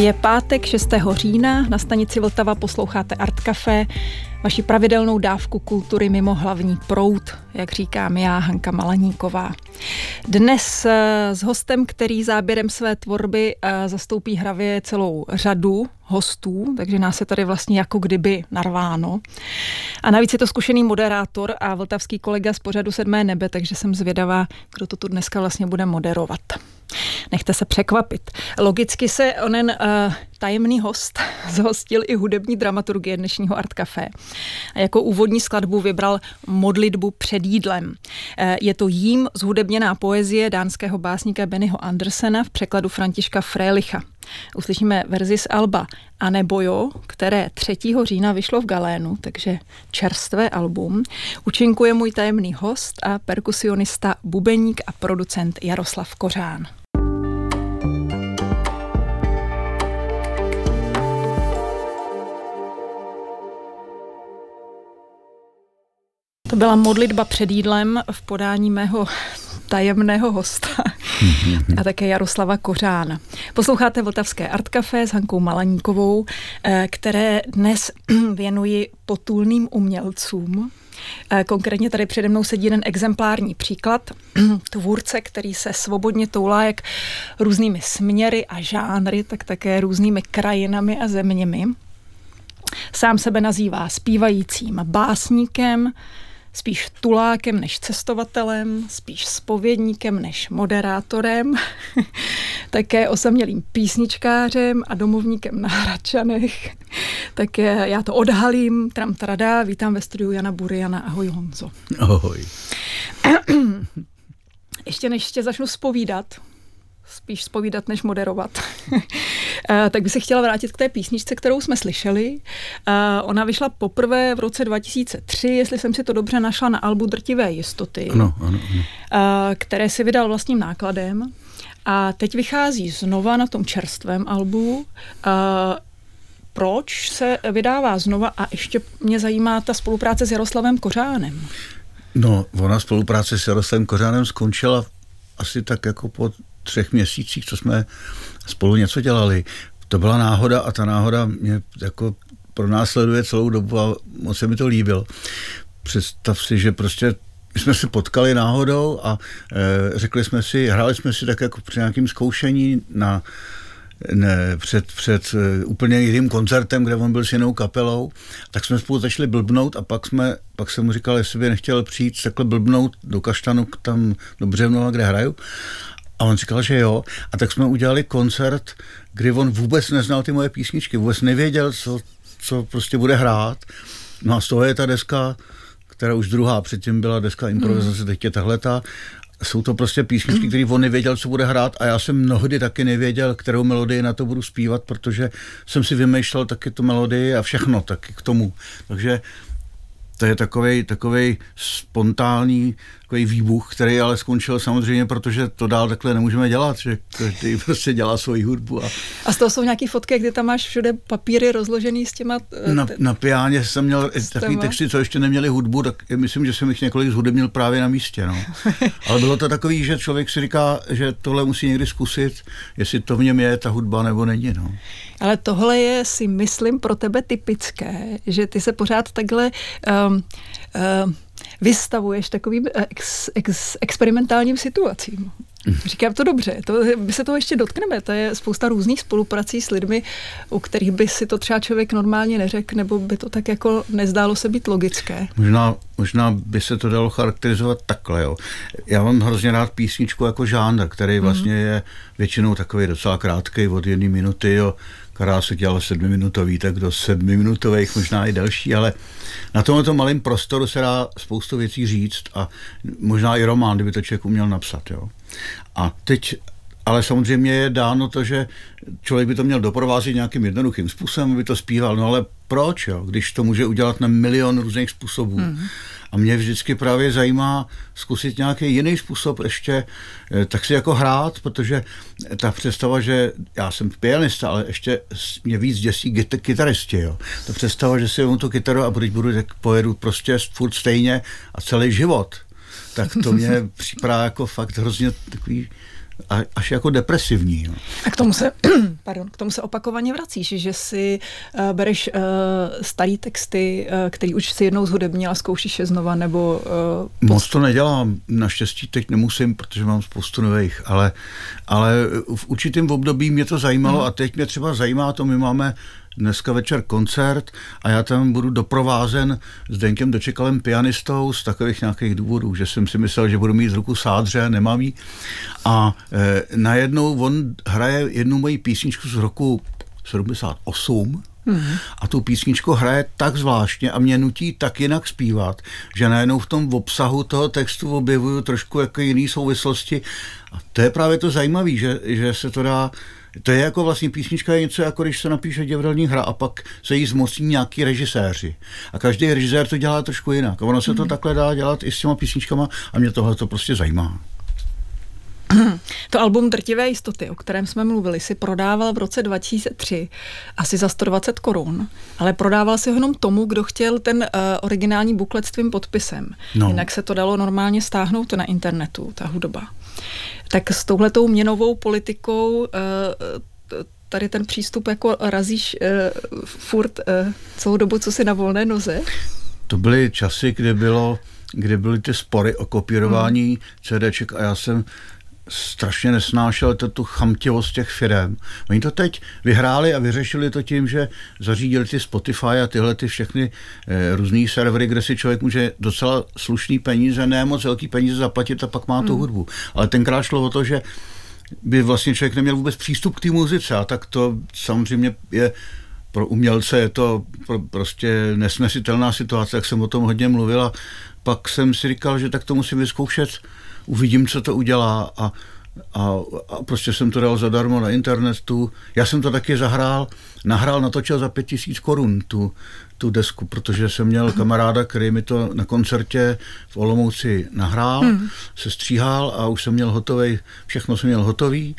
Je pátek 6. října, na stanici Vltava posloucháte Art Café, vaši pravidelnou dávku kultury mimo hlavní prout, jak říkám já, Hanka Malaníková. Dnes eh, s hostem, který záběrem své tvorby eh, zastoupí hravě celou řadu hostů, takže nás je tady vlastně jako kdyby narváno. A navíc je to zkušený moderátor a vltavský kolega z pořadu Sedmé nebe, takže jsem zvědavá, kdo to tu dneska vlastně bude moderovat. Nechte se překvapit. Logicky se onen uh, tajemný host zhostil i hudební dramaturgie dnešního Art Café. A jako úvodní skladbu vybral modlitbu před jídlem. Uh, je to jím zhudebněná poezie dánského básníka Bennyho Andersena v překladu Františka Frélicha. Uslyšíme verzi z Alba a nebo jo, které 3. října vyšlo v Galénu, takže čerstvé album. Učinkuje můj tajemný host a perkusionista, bubeník a producent Jaroslav Kořán. To byla modlitba před jídlem v podání mého tajemného hosta a také Jaroslava Kořána. Posloucháte Vltavské Art Café s Hankou Malaníkovou, eh, které dnes věnuji potulným umělcům. Eh, konkrétně tady přede mnou sedí jeden exemplární příklad tvůrce, který se svobodně toulá jak různými směry a žánry, tak také různými krajinami a zeměmi. Sám sebe nazývá zpívajícím básníkem, spíš tulákem než cestovatelem, spíš spovědníkem než moderátorem, také osamělým písničkářem a domovníkem na Hradčanech. Také já to odhalím, tram trada, vítám ve studiu Jana Buriana, ahoj Honzo. Ahoj. Ještě než tě začnu spovídat, spíš spovídat, než moderovat. Eh, tak bych se chtěla vrátit k té písničce, kterou jsme slyšeli. Eh, ona vyšla poprvé v roce 2003, jestli jsem si to dobře našla na albu Drtivé jistoty, ano, ano, ano. Eh, které si vydal vlastním nákladem. A teď vychází znova na tom čerstvém albu. Proč se vydává znova a ještě mě zajímá ta spolupráce s Jaroslavem Kořánem? No, ona spolupráce s Jaroslavem Kořánem skončila asi tak jako po třech měsících, co jsme spolu něco dělali. To byla náhoda a ta náhoda mě jako pronásleduje celou dobu a moc se mi to líbil. Představ si, že prostě my jsme se potkali náhodou a e, řekli jsme si, hráli jsme si tak jako při nějakým zkoušení na ne, před, před uh, úplně jiným koncertem, kde on byl s jinou kapelou, tak jsme spolu začali blbnout a pak, jsme, pak jsem mu říkal, jestli by nechtěl přijít takhle blbnout do Kaštanu, tam do Břevnova, kde hraju. A on říkal, že jo. A tak jsme udělali koncert, kdy on vůbec neznal ty moje písničky, vůbec nevěděl, co, co prostě bude hrát. No a z toho je ta deska, která už druhá, předtím byla deska improvizace, mm. teď je tahle ta. Jsou to prostě písničky, které on nevěděl, co bude hrát a já jsem mnohdy taky nevěděl, kterou melodii na to budu zpívat, protože jsem si vymýšlel taky tu melodii a všechno taky k tomu. Takže to je takový takovej spontánní takový výbuch, který ale skončil samozřejmě, protože to dál takhle nemůžeme dělat, že každý prostě dělá svoji hudbu. A, a z toho jsou nějaké fotky, kde tam máš všude papíry rozložený s těma... Eh, na, na piáně jsem měl takový texty, co ještě neměli hudbu, tak myslím, že jsem jich několik zhudebnil právě na místě. No. Ale bylo to takový, že člověk si říká, že tohle musí někdy zkusit, jestli to v něm je ta hudba nebo není. No. Ale tohle je, si myslím, pro tebe typické, že ty se pořád takhle um, um, vystavuješ takovým ex, ex, experimentálním situacím. Říkám to dobře, to, my se toho ještě dotkneme, to je spousta různých spoluprací s lidmi, u kterých by si to třeba člověk normálně neřekl, nebo by to tak jako nezdálo se být logické. Možná, možná by se to dalo charakterizovat takhle, jo. Já mám hrozně rád písničku jako žánr, který mhm. vlastně je většinou takový docela krátký, od jedné minuty, jo která se dělala sedmiminutový, tak do sedmiminutových, možná i delší, ale na tomto malém prostoru se dá spoustu věcí říct a možná i román, kdyby to člověk uměl napsat. Jo. A teď ale samozřejmě je dáno to, že člověk by to měl doprovázet nějakým jednoduchým způsobem, aby to zpíval. No ale proč, jo? když to může udělat na milion různých způsobů. Mm-hmm. A mě vždycky právě zajímá zkusit nějaký jiný způsob ještě eh, tak si jako hrát, protože ta představa, že já jsem pianista, ale ještě mě víc děsí kytaristi. Jo. Ta představa, že si vezmu tu kytaru a když budu, tak pojedu prostě furt stejně a celý život. Tak to mě připadá jako fakt hrozně takový až jako depresivní. Jo. A k tomu se, pardon, k tomu se opakovaně vracíš, že si uh, bereš uh, starý texty, uh, který už si jednou zhudebnil a zkoušíš je znova, nebo... Uh, Moc to nedělám, naštěstí teď nemusím, protože mám spoustu nových, ale, ale v určitém období mě to zajímalo hmm. a teď mě třeba zajímá to, my máme dneska večer koncert a já tam budu doprovázen s Denkem Dočekalem pianistou z takových nějakých důvodů, že jsem si myslel, že budu mít ruku sádře, nemám jí. A e, najednou on hraje jednu moji písničku z roku 78, Mm-hmm. A tu písničku hraje tak zvláštně a mě nutí tak jinak zpívat, že najednou v tom obsahu toho textu objevuju trošku jako jiný souvislosti. A to je právě to zajímavé, že, že se to dá to je jako vlastně písnička je něco jako když se napíše divadelní hra a pak se jí zmocní nějaký režiséři. A každý režisér to dělá trošku jinak. A ono se to mm. takhle dá dělat i s těma písničkama a mě tohle to prostě zajímá. To album Drtivé jistoty, o kterém jsme mluvili, si prodával v roce 2003 asi za 120 korun, ale prodával si ho jenom tomu, kdo chtěl ten uh, originální buklet s tvým podpisem. No. Jinak se to dalo normálně stáhnout na internetu, ta hudba. Tak s touhletou měnovou politikou uh, tady ten přístup jako razíš uh, furt uh, celou dobu, co si na volné noze? To byly časy, kdy bylo kdy byly ty spory o kopírování hmm. CDček a já jsem strašně nesnášel to, tu chamtivost těch firm. Oni to teď vyhráli a vyřešili to tím, že zařídili ty Spotify a tyhle ty všechny eh, různý servery, kde si člověk může docela slušný peníze, ne moc velký peníze zaplatit a pak má tu hmm. hudbu. Ale tenkrát šlo o to, že by vlastně člověk neměl vůbec přístup k té muzice a tak to samozřejmě je pro umělce je to pro, prostě nesnesitelná situace, jak jsem o tom hodně mluvil a pak jsem si říkal, že tak to musím vyzkoušet uvidím, co to udělá a, a, a prostě jsem to dal zadarmo na internetu. Já jsem to taky zahrál, nahrál, natočil za pět tisíc korun tu, tu desku, protože jsem měl kamaráda, který mi to na koncertě v Olomouci nahrál, hmm. se stříhal a už jsem měl hotový, všechno jsem měl hotový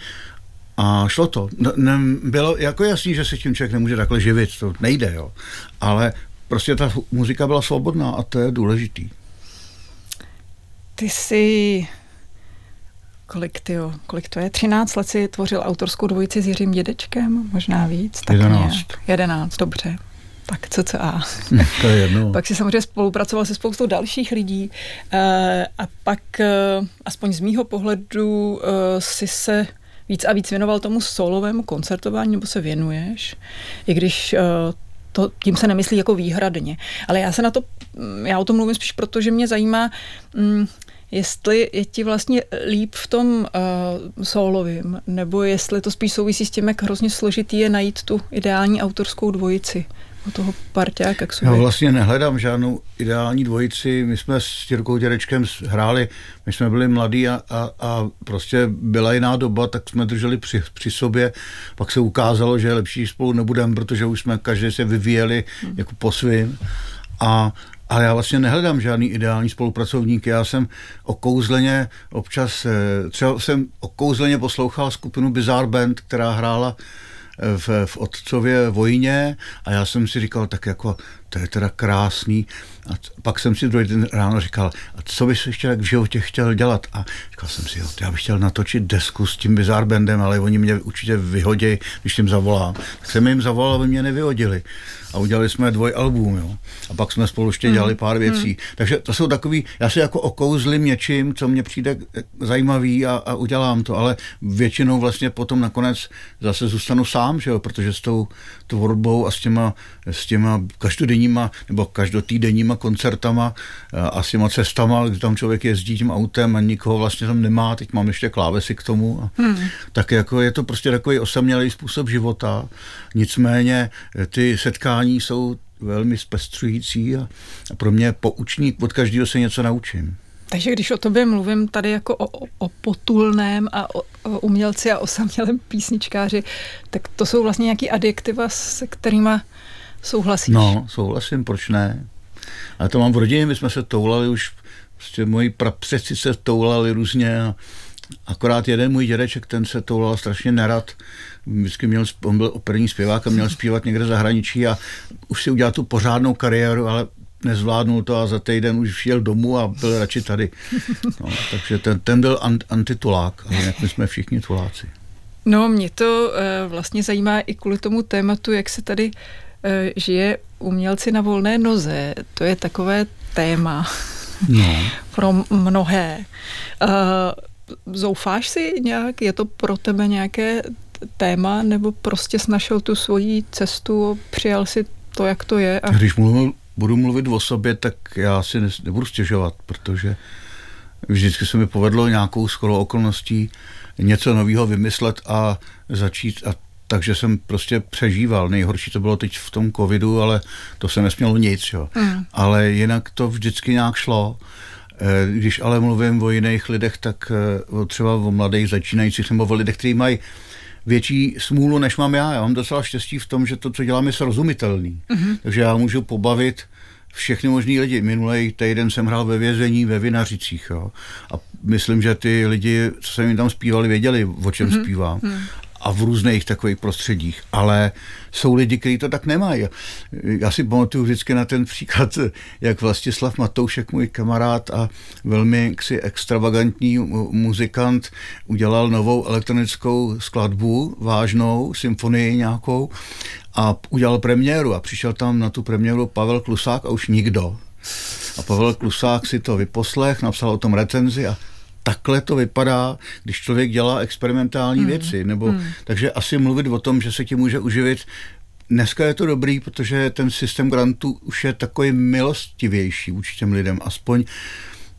a šlo to. Ne, bylo jako jasný, že se tím člověk nemůže takhle živit, to nejde, jo. Ale prostě ta muzika byla svobodná a to je důležitý. Ty jsi kolik, tyjo, kolik to je? 13 let si tvořil autorskou dvojici s Jiřím Dědečkem, možná víc. Tak 11. Nějak. 11, dobře. Tak cca. to je jedno. pak si samozřejmě spolupracoval se spoustou dalších lidí eh, a pak, eh, aspoň z mýho pohledu, eh, si se víc a víc věnoval tomu solovému koncertování, nebo se věnuješ, i když to, tím se nemyslí jako výhradně. Ale já se na to, já o tom mluvím spíš proto, že mě zajímá, mm, jestli je ti vlastně líp v tom uh, solovým, nebo jestli to spíš souvisí s tím, jak hrozně složitý je najít tu ideální autorskou dvojici o toho parťáka k sobě. Já vlastně nehledám žádnou ideální dvojici. My jsme s Jirkou Děrečkem hráli, my jsme byli mladí a, a, a prostě byla jiná doba, tak jsme drželi při, při sobě. Pak se ukázalo, že je lepší spolu nebudeme, protože už jsme každý se vyvíjeli hmm. jako po svým. A ale já vlastně nehledám žádný ideální spolupracovník. Já jsem okouzleně občas, eh, třeba jsem okouzleně poslouchal skupinu Bizarre Band, která hrála eh, v, v Otcově vojně a já jsem si říkal, tak jako to je teda krásný. A pak jsem si druhý den ráno říkal, a co bys ještě tak v životě chtěl dělat? A říkal jsem si, jo, já bych chtěl natočit desku s tím Bizarre Bandem, ale oni mě určitě vyhodí, když jim zavolám. Tak jsem jim zavolal, aby mě nevyhodili a udělali jsme dvoj album, jo. A pak jsme spolu ještě dělali pár hmm. věcí. Hmm. Takže to jsou takový, já si jako okouzlím něčím, co mě přijde zajímavý a, a udělám to, ale většinou vlastně potom nakonec zase zůstanu sám, že jo, protože s tou tvorbou a s těma, s těma každodenníma nebo každotýdenníma koncertama a s těma cestama, kdy tam člověk jezdí tím autem a nikoho vlastně tam nemá, teď mám ještě klávesy k tomu, hmm. tak jako je to prostě takový osamělý způsob života. Nicméně ty setkání jsou velmi zpestřující a, a pro mě pouční, od každého se něco naučím. Takže když o tobě mluvím tady jako o, o potulném a o, o umělci a osamělém písničkáři, tak to jsou vlastně nějaký adjektiva, se kterými souhlasíš? No, souhlasím, proč ne? Ale to mám v rodině, my jsme se toulali už, prostě moji prapředci se toulali různě a akorát jeden můj dědeček, ten se toulal strašně nerad vždycky měl, on byl operní zpěvák a měl zpívat někde v zahraničí a už si udělal tu pořádnou kariéru, ale nezvládnul to a za týden už šel domů a byl radši tady. No, takže ten, ten byl antitulák, ale jinak my jsme všichni tuláci. No, mě to uh, vlastně zajímá i kvůli tomu tématu, jak se tady uh, žije umělci na volné noze. To je takové téma no. pro mnohé. Uh, zoufáš si nějak? Je to pro tebe nějaké téma, nebo prostě snašel tu svoji cestu, přijal si to, jak to je? A... Když mluvil, budu mluvit o sobě, tak já si ne, nebudu stěžovat, protože vždycky se mi povedlo nějakou skoro okolností něco nového vymyslet a začít a takže jsem prostě přežíval. Nejhorší to bylo teď v tom covidu, ale to se nesmělo nic. Jo. Mm. Ale jinak to vždycky nějak šlo. Eh, když ale mluvím o jiných lidech, tak eh, třeba o mladých začínajících nebo o lidech, kteří mají větší smůlu, než mám já. Já mám docela štěstí v tom, že to, co dělám, je srozumitelný. Mm-hmm. Takže já můžu pobavit všechny možný lidi. Minulý týden jsem hrál ve vězení ve Vinařicích. Jo. A myslím, že ty lidi, co jsem jim tam zpívali, věděli, o čem mm-hmm. zpívám. Mm a v různých takových prostředích. Ale jsou lidi, kteří to tak nemají. Já si pamatuju vždycky na ten příklad, jak Vlastislav Matoušek, můj kamarád a velmi ksi extravagantní muzikant, udělal novou elektronickou skladbu, vážnou, symfonii nějakou a udělal premiéru a přišel tam na tu premiéru Pavel Klusák a už nikdo. A Pavel Klusák si to vyposlech, napsal o tom recenzi a takhle to vypadá, když člověk dělá experimentální hmm. věci. Nebo, hmm. Takže asi mluvit o tom, že se ti může uživit Dneska je to dobrý, protože ten systém grantů už je takový milostivější vůči těm lidem. Aspoň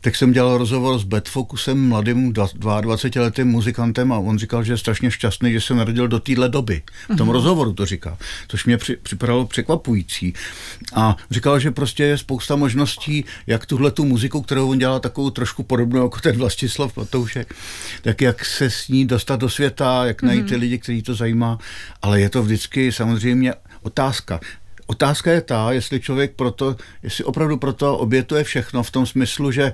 tak jsem dělal rozhovor s Bedfocusem, mladým 22-letým muzikantem a on říkal, že je strašně šťastný, že se narodil do téhle doby. V tom uh-huh. rozhovoru to říká, což mě při, připadalo překvapující. A říkal, že prostě je spousta možností, jak tuhle tu muziku, kterou on dělá takovou trošku podobnou jako ten Vlastislav Patoušek, tak jak se s ní dostat do světa, jak najít ty lidi, kteří to zajímá. Ale je to vždycky samozřejmě otázka. Otázka je ta, jestli člověk proto, jestli opravdu proto obětuje všechno v tom smyslu, že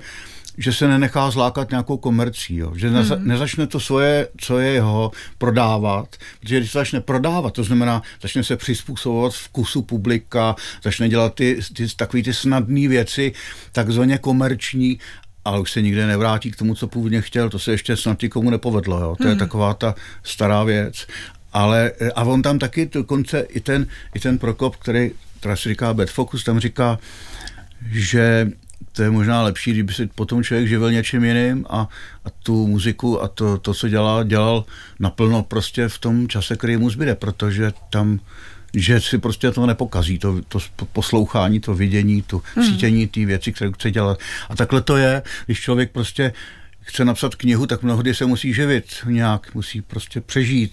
že se nenechá zlákat nějakou komercí, jo. že neza, mm. nezačne to svoje, co je jeho, prodávat, protože když začne prodávat, to znamená, začne se přizpůsobovat vkusu publika, začne dělat ty, ty takové ty snadné věci, takzvaně komerční, ale už se nikde nevrátí k tomu, co původně chtěl, to se ještě snad nikomu nepovedlo, jo. to mm. je mhm. taková ta stará věc. Ale, e, a on tam taky dokonce i ten, i ten Prokop, který teda si říká Bad Focus, tam říká, že to je možná lepší, kdyby se potom člověk živil něčím jiným a, a tu muziku a to, to, co dělá, dělal naplno prostě v tom čase, který mu zbyde, protože tam že si prostě to nepokazí, to, to poslouchání, to vidění, to hmm. cítění té věci, které chce dělat. A takhle to je, když člověk prostě chce napsat knihu, tak mnohdy se musí živit nějak, musí prostě přežít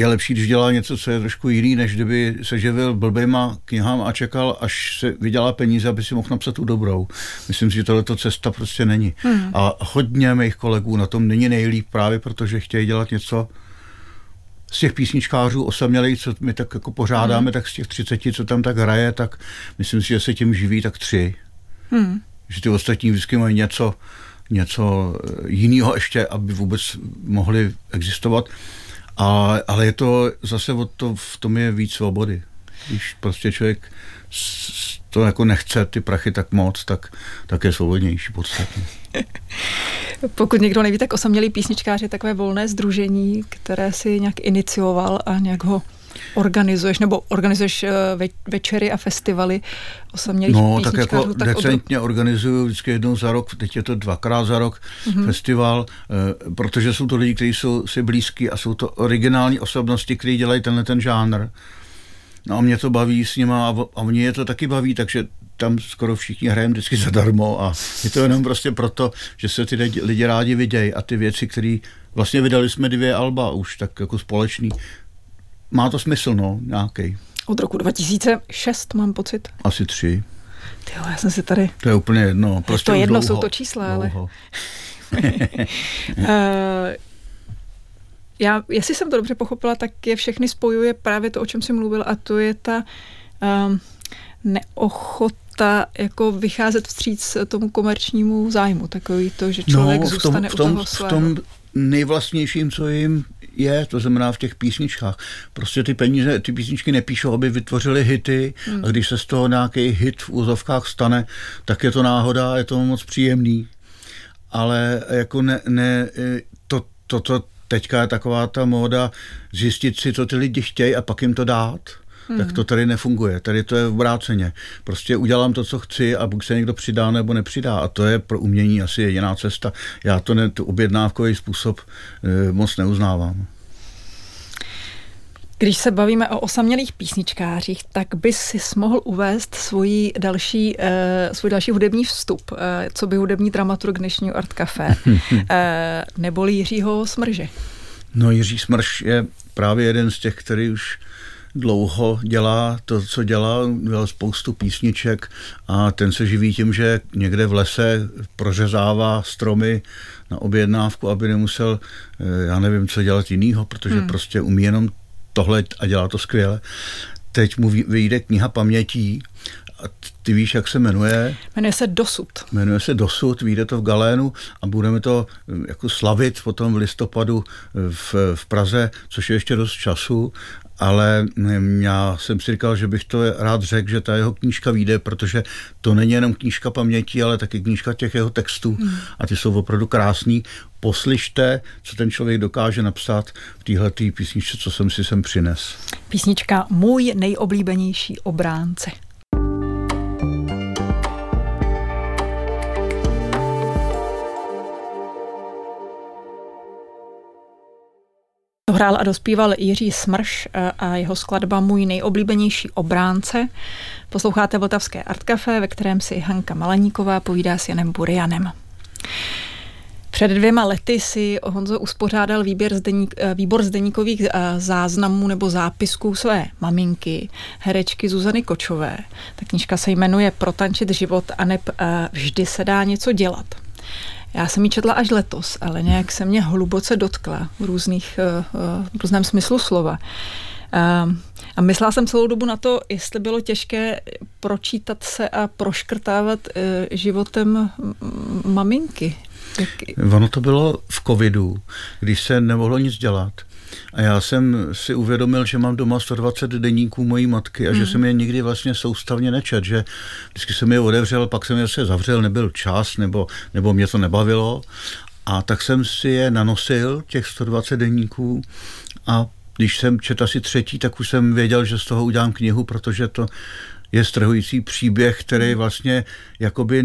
je lepší, když dělá něco, co je trošku jiný, než kdyby se živil blbýma knihám a čekal, až se vydělá peníze, aby si mohl napsat tu dobrou. Myslím si, že tohle cesta prostě není. Hmm. A hodně mých kolegů na tom není nejlíp právě, protože chtějí dělat něco, z těch písničkářů osamělých, co my tak jako pořádáme, hmm. tak z těch 30, co tam tak hraje, tak myslím si, že se tím živí tak tři. Hmm. Že ty ostatní vždycky mají něco, něco jiného ještě, aby vůbec mohli existovat. A, ale je to zase o to, v tom je víc svobody. Když prostě člověk to jako nechce ty prachy tak moc, tak, tak je svobodnější podstatně. Pokud někdo neví, tak osamělý písničkář je takové volné združení, které si nějak inicioval a nějak ho organizuješ, nebo organizuješ eh, večery a festivaly osamělých No, tak jako tak decentně od... organizuju vždycky jednou za rok, teď je to dvakrát za rok mm-hmm. festival, eh, protože jsou to lidi, kteří jsou si blízký a jsou to originální osobnosti, kteří dělají tenhle ten žánr. No a mě to baví s nima a, a mě je to taky baví, takže tam skoro všichni hrajeme vždycky zadarmo a je to jenom prostě proto, že se ty lidi rádi vidějí a ty věci, které vlastně vydali jsme dvě alba už tak jako společný, má to smysl, no, nějaký. Od roku 2006 mám pocit. Asi tři. Ty já jsem si tady... To je úplně jedno. Prostě to jedno dlouho, jsou to čísla, dlouho. ale... uh, já, jestli jsem to dobře pochopila, tak je všechny spojuje právě to, o čem jsi mluvil, a to je ta um, neochota jako vycházet vstříc tomu komerčnímu zájmu, takový to, že člověk no, v tom, zůstane v tom, u toho svého. V tom nejvlastnějším, co jim je, to znamená v těch písničkách. Prostě ty peníze, ty písničky nepíšou, aby vytvořili hity hmm. a když se z toho nějaký hit v úzovkách stane, tak je to náhoda, je to moc příjemný. Ale jako ne, ne to, to, to teďka je taková ta móda zjistit si, co ty lidi chtějí a pak jim to dát hmm. tak to tady nefunguje. Tady to je obráceně. Prostě udělám to, co chci a buď se někdo přidá nebo nepřidá. A to je pro umění asi jediná cesta. Já to ne, tu objednávkový způsob e, moc neuznávám. Když se bavíme o osamělých písničkářích, tak bys si mohl uvést svůj další, uh, svůj další hudební vstup, uh, co by hudební dramaturg dnešního Art Café, uh, neboli Jiřího Smrže. No Jiří Smrž je právě jeden z těch, který už dlouho dělá to, co dělá, dělal spoustu písniček a ten se živí tím, že někde v lese prořezává stromy na objednávku, aby nemusel, eh, já nevím, co dělat jinýho, protože hmm. prostě umí jenom tohle a dělá to skvěle. Teď mu vyjde kniha pamětí a ty víš, jak se jmenuje? Jmenuje se Dosud. Jmenuje se Dosud, vyjde to v Galénu a budeme to eh, jako slavit potom v listopadu eh, v, v Praze, což je ještě dost času ale mm, já jsem si říkal, že bych to rád řekl, že ta jeho knížka vyjde, protože to není jenom knížka paměti, ale taky knížka těch jeho textů hmm. a ty jsou opravdu krásný. Poslyšte, co ten člověk dokáže napsat v téhle písničce, co jsem si sem přines. Písnička Můj nejoblíbenější obránce. Hrál a dospíval Jiří Smrš eh, a jeho skladba Můj nejoblíbenější obránce. Posloucháte Vltavské Art Café, ve kterém si Hanka Malaníková povídá s Janem Burianem. Před dvěma lety si Honzo uspořádal výběr zdeník, eh, výbor zdeníkových eh, záznamů nebo zápisků své maminky, herečky Zuzany Kočové. Ta knižka se jmenuje Protančit život a neb vždy se dá něco dělat. Já jsem ji četla až letos, ale nějak se mě hluboce dotkla v, různých, eh, eh, v různém smyslu slova. Eh, a myslela jsem celou dobu na to, jestli bylo těžké pročítat se a proškrtávat životem maminky. Ono to bylo v covidu, když se nemohlo nic dělat. A já jsem si uvědomil, že mám doma 120 denníků mojí matky a mm. že jsem je nikdy vlastně soustavně nečet, že vždycky jsem je otevřel, pak jsem je se zavřel, nebyl čas, nebo, nebo mě to nebavilo. A tak jsem si je nanosil, těch 120 denníků a když jsem četl asi třetí, tak už jsem věděl, že z toho udělám knihu, protože to je strhující příběh, který vlastně jakoby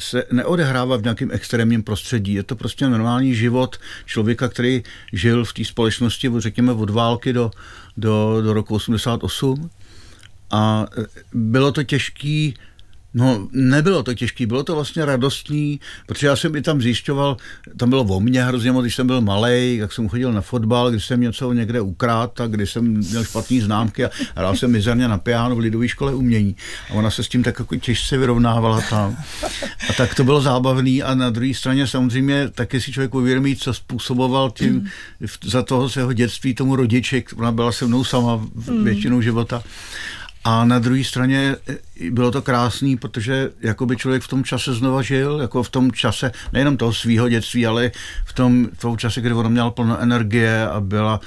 se neodehrává v nějakém extrémním prostředí. Je to prostě normální život člověka, který žil v té společnosti, řekněme, od války do, do, do roku 88. A e, bylo to těžký No, nebylo to těžké, bylo to vlastně radostný, protože já jsem i tam zjišťoval, tam bylo o mně hrozně moc, když jsem byl malý, jak jsem chodil na fotbal, když jsem něco někde ukrát, tak když jsem měl špatné známky a hrál jsem mizerně na piano v lidové škole umění. A ona se s tím tak jako těžce vyrovnávala tam. A tak to bylo zábavný a na druhé straně samozřejmě taky si člověk uvědomí, co způsoboval tím za toho svého dětství tomu rodiči, ona byla se mnou sama mm. většinou života. A na druhé straně eh, bylo to krásný, protože jakoby člověk v tom čase znova žil, jako v tom čase, nejenom toho svého dětství, ale v tom, v tom čase, kdy ona měla plno energie a byla,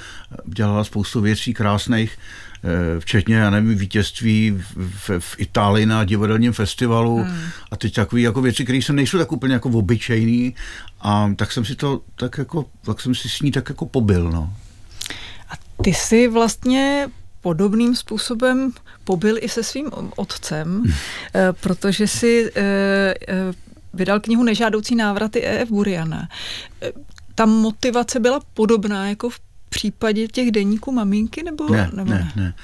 dělala spoustu věcí krásných, eh, včetně, já nevím, vítězství v, v Itálii na divadelním festivalu hmm. a teď takové jako věci, které se nejsou tak úplně jako obyčejný a tak jsem si to tak jako, tak jsem si s ní tak jako pobil, no. A ty si vlastně podobným způsobem pobyl i se svým otcem, eh, protože si eh, eh, vydal knihu Nežádoucí návraty E.F. Buriana. Ta motivace byla podobná jako v případě těch denníků maminky, nebo ne? Nebo ne, ne.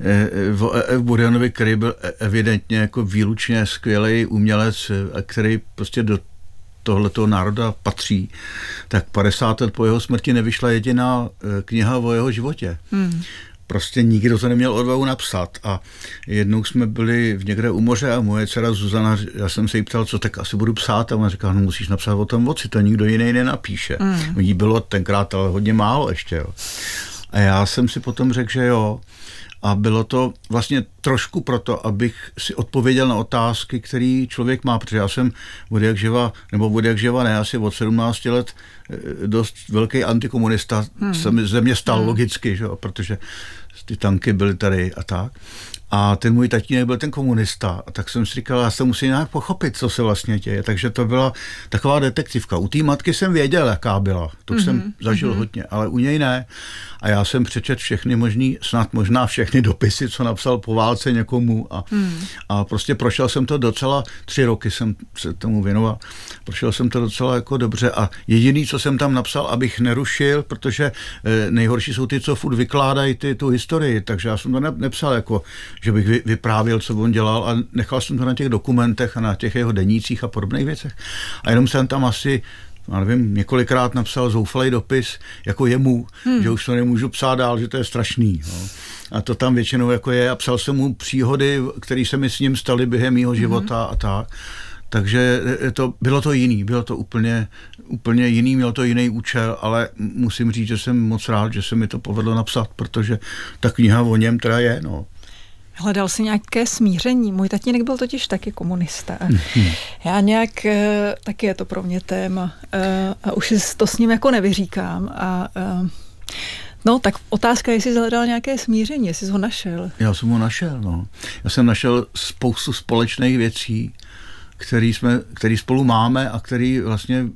ne. O E.F. Burianovi, který byl evidentně jako výlučně skvělý umělec, který prostě do tohletoho národa patří, tak 50 let po jeho smrti nevyšla jediná kniha o jeho životě. Hmm prostě nikdo to neměl odvahu napsat. A jednou jsme byli v někde u moře a moje dcera Zuzana, já jsem se jí ptal, co tak asi budu psát a ona říká, no musíš napsat o tom voci, to nikdo jiný nenapíše. Mm. Jí bylo tenkrát ale hodně málo ještě. Jo. A já jsem si potom řekl, že jo. A bylo to vlastně trošku proto, abych si odpověděl na otázky, které člověk má, protože já jsem od jak živa, nebo od jak živa ne, asi od 17 let eh, dost velký antikomunista hmm. se ze mě stal hmm. logicky, že? protože ty tanky byly tady a tak. A ten můj tatínek byl ten komunista, a tak jsem si říkal, já se musím nějak pochopit, co se vlastně děje. Takže to byla taková detektivka. U té matky jsem věděl, jaká byla. To mm-hmm. jsem mhm, zažil mm-hmm. hodně, ale u něj ne. A já jsem přečet všechny možný, snad možná všechny dopisy, co napsal po válce někomu. A, mm. a prostě prošel jsem to docela, tři roky jsem se tomu věnoval. Prošel jsem to docela jako dobře. A jediný, co jsem tam napsal, abych nerušil, protože eh, nejhorší jsou ty, co furt vykládají ty, tu historii. Takže já jsem to nepsal jako že bych vyprávěl, co on dělal a nechal jsem to na těch dokumentech a na těch jeho denících a podobných věcech. A jenom jsem tam asi já nevím, několikrát napsal zoufalý dopis jako jemu, hmm. že už to nemůžu psát dál, že to je strašný. No. A to tam většinou jako je a psal jsem mu příhody, které se mi s ním staly během mého života hmm. a tak. Takže to, bylo to jiný, bylo to úplně, úplně jiný, mělo to jiný účel, ale musím říct, že jsem moc rád, že se mi to povedlo napsat, protože ta kniha o něm teda je. No. Hledal si nějaké smíření. Můj tatínek byl totiž taky komunista. Já nějak, eh, taky je to pro mě téma. Eh, a už to s ním jako nevyříkám. A eh, No, tak otázka je, jestli hledal nějaké smíření, jestli jsi ho našel. Já jsem ho našel, no. Já jsem našel spoustu společných věcí, který, jsme, který spolu máme a který vlastně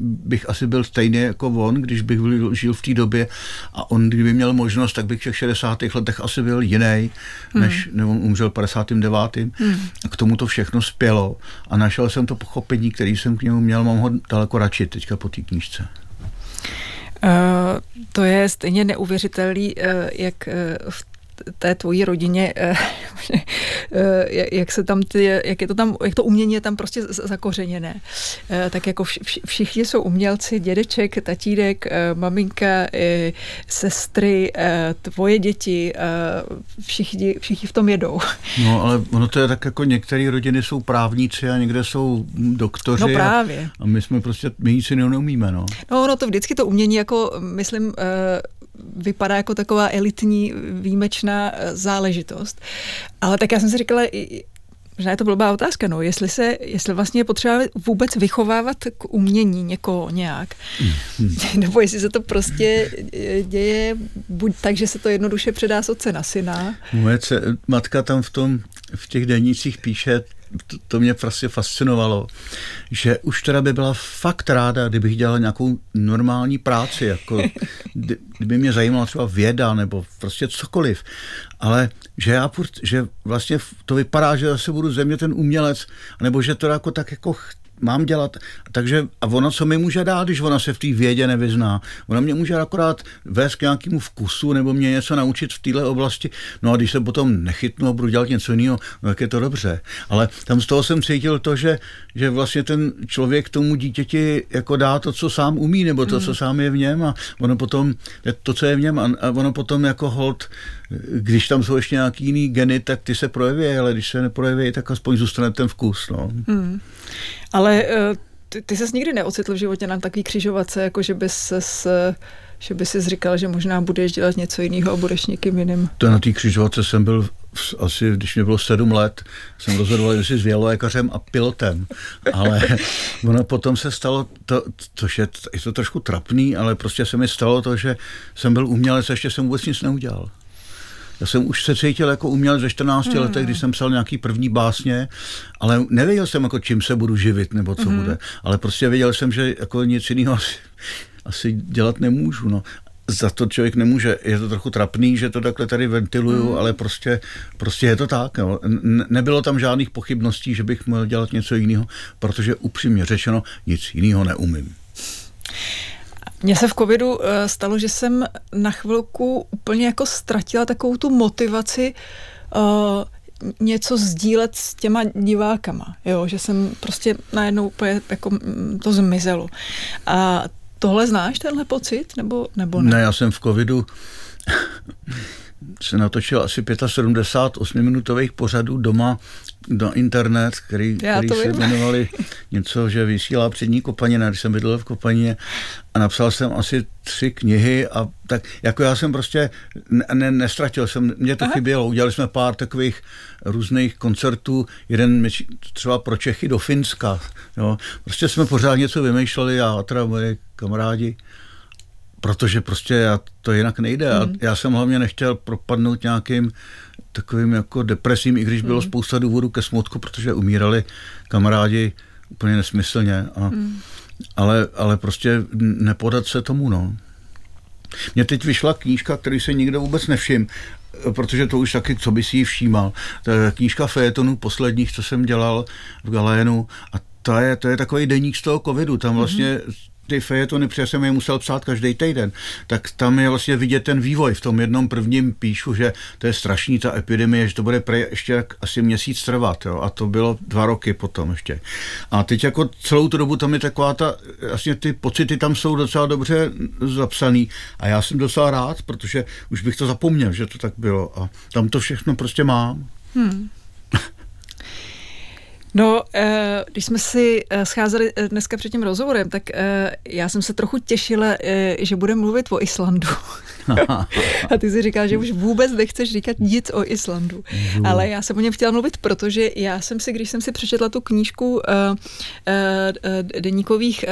bych asi byl stejně jako on, když bych byl, žil v té době a on, kdyby měl možnost, tak bych v těch 60. letech asi byl jiný, hmm. než nebo umřel 59. Hmm. A k tomu to všechno spělo a našel jsem to pochopení, který jsem k němu měl, mám ho daleko radši teďka po té knížce. Uh, to je stejně neuvěřitelný, uh, jak uh, v té tvojí rodině, eh, eh, jak se tam ty, jak je to tam, jak to umění je tam prostě zakořeněné. Eh, tak jako všichni jsou umělci, dědeček, tatínek, maminka, sestry, tvoje děti, všichni, všichni v tom jedou. No, ale ono to je tak jako některé rodiny jsou právníci a někde jsou doktoři. No právě. A, a my jsme prostě, my nic neumíme, no. No, ono to vždycky to umění jako, myslím, vypadá jako taková elitní, výjimečná eh, záležitost. Ale tak já jsem si říkala, Možná je to blbá otázka, no, jestli se, jestli vlastně je potřeba vůbec vychovávat k umění někoho nějak, mm. nebo jestli se to prostě eh, děje buď tak, že se to jednoduše předá z otce na syna. Moje matka tam v tom, v těch denících píše, to, to mě prostě fascinovalo, že už teda by byla fakt ráda, kdybych dělal nějakou normální práci, jako kdyby mě zajímala třeba věda nebo prostě cokoliv. Ale že já že vlastně to vypadá, že zase budu země ten umělec, nebo že to jako tak jako mám dělat. Takže a ona co mi může dát, když ona se v té vědě nevyzná? Ona mě může akorát vést k nějakému vkusu nebo mě něco naučit v téhle oblasti. No a když se potom nechytnu a budu dělat něco jiného, no tak je to dobře. Ale tam z toho jsem cítil to, že, že vlastně ten člověk tomu dítěti jako dá to, co sám umí, nebo to, co mm. sám je v něm a ono potom, to, co je v něm a, a ono potom jako hold, když tam jsou ještě nějaký jiný geny, tak ty se projeví, ale když se neprojeví, tak aspoň zůstane ten vkus. No. Mm. Ale eh, ty, ty ses nikdy neocitl v životě na takový křižovatce, jako že bys ses že by si říkal, že možná budeš dělat něco jiného a budeš někým jiným. To na té křižovatce jsem byl asi, když mě bylo sedm let, jsem rozhodoval, jestli s vělolékařem a pilotem, ale ono potom se stalo, to, což je, je to trošku trapný, ale prostě se mi stalo to, že jsem byl umělec a ještě jsem vůbec nic neudělal. Já jsem už se cítil jako uměl ze 14 hmm. letech, když jsem psal nějaký první básně, ale nevěděl jsem, jako čím se budu živit nebo co hmm. bude. Ale prostě věděl jsem, že jako nic jiného asi, asi dělat nemůžu. No za to člověk nemůže. Je to trochu trapný, že to takhle tady ventiluju, hmm. ale prostě, prostě je to tak. Jo. Nebylo tam žádných pochybností, že bych měl dělat něco jiného, protože upřímně řečeno nic jiného neumím. Mně se v covidu eh, stalo, že jsem na chvilku úplně jako ztratila takovou tu motivaci uh, něco sdílet s těma divákama, jo, že jsem prostě najednou úplně jako mm, to zmizelo. A tohle znáš, tenhle pocit, nebo, nebo ne? Ne, já jsem v covidu se natočil asi 75 8-minutových pořadů doma na internet, který, který se jmenovali něco, že vysílá přední Kopanina, když jsem bydlel v Kopanině a napsal jsem asi tři knihy a tak jako já jsem prostě ne, ne, nestratil jsem, mě to Aha. chybělo, udělali jsme pár takových různých koncertů, jeden třeba pro Čechy do Finska, jo. prostě jsme pořád něco vymýšleli a teda moje kamarádi protože prostě já, to jinak nejde. Mm. A já jsem hlavně nechtěl propadnout nějakým takovým jako depresím, i když bylo mm. spousta důvodů ke smutku, protože umírali kamarádi úplně nesmyslně. A, mm. ale, ale prostě nepodat se tomu, no. Mně teď vyšla knížka, který se nikdo vůbec nevšim, protože to už taky, co by si ji všímal. To je knížka fejetonů posledních, co jsem dělal v Galénu a to je, to je takový deník z toho covidu. Tam vlastně mm-hmm ty fejetony, protože jsem je musel psát každý týden, tak tam je vlastně vidět ten vývoj. V tom jednom prvním píšu, že to je strašný ta epidemie, že to bude pre ještě asi měsíc trvat. Jo? A to bylo dva roky potom ještě. A teď jako celou tu dobu tam je taková ta, vlastně ty pocity tam jsou docela dobře zapsaný. A já jsem docela rád, protože už bych to zapomněl, že to tak bylo. A tam to všechno prostě mám. Hmm. No, eh, když jsme si eh, scházeli eh, dneska před tím rozhovorem, tak já jsem se trochu těšila, že bude mluvit o Islandu. a ty si říkal, že už vůbec nechceš říkat nic o Islandu. Ale já jsem o něm chtěla mluvit, protože já jsem si, když jsem si přečetla tu knížku deníkových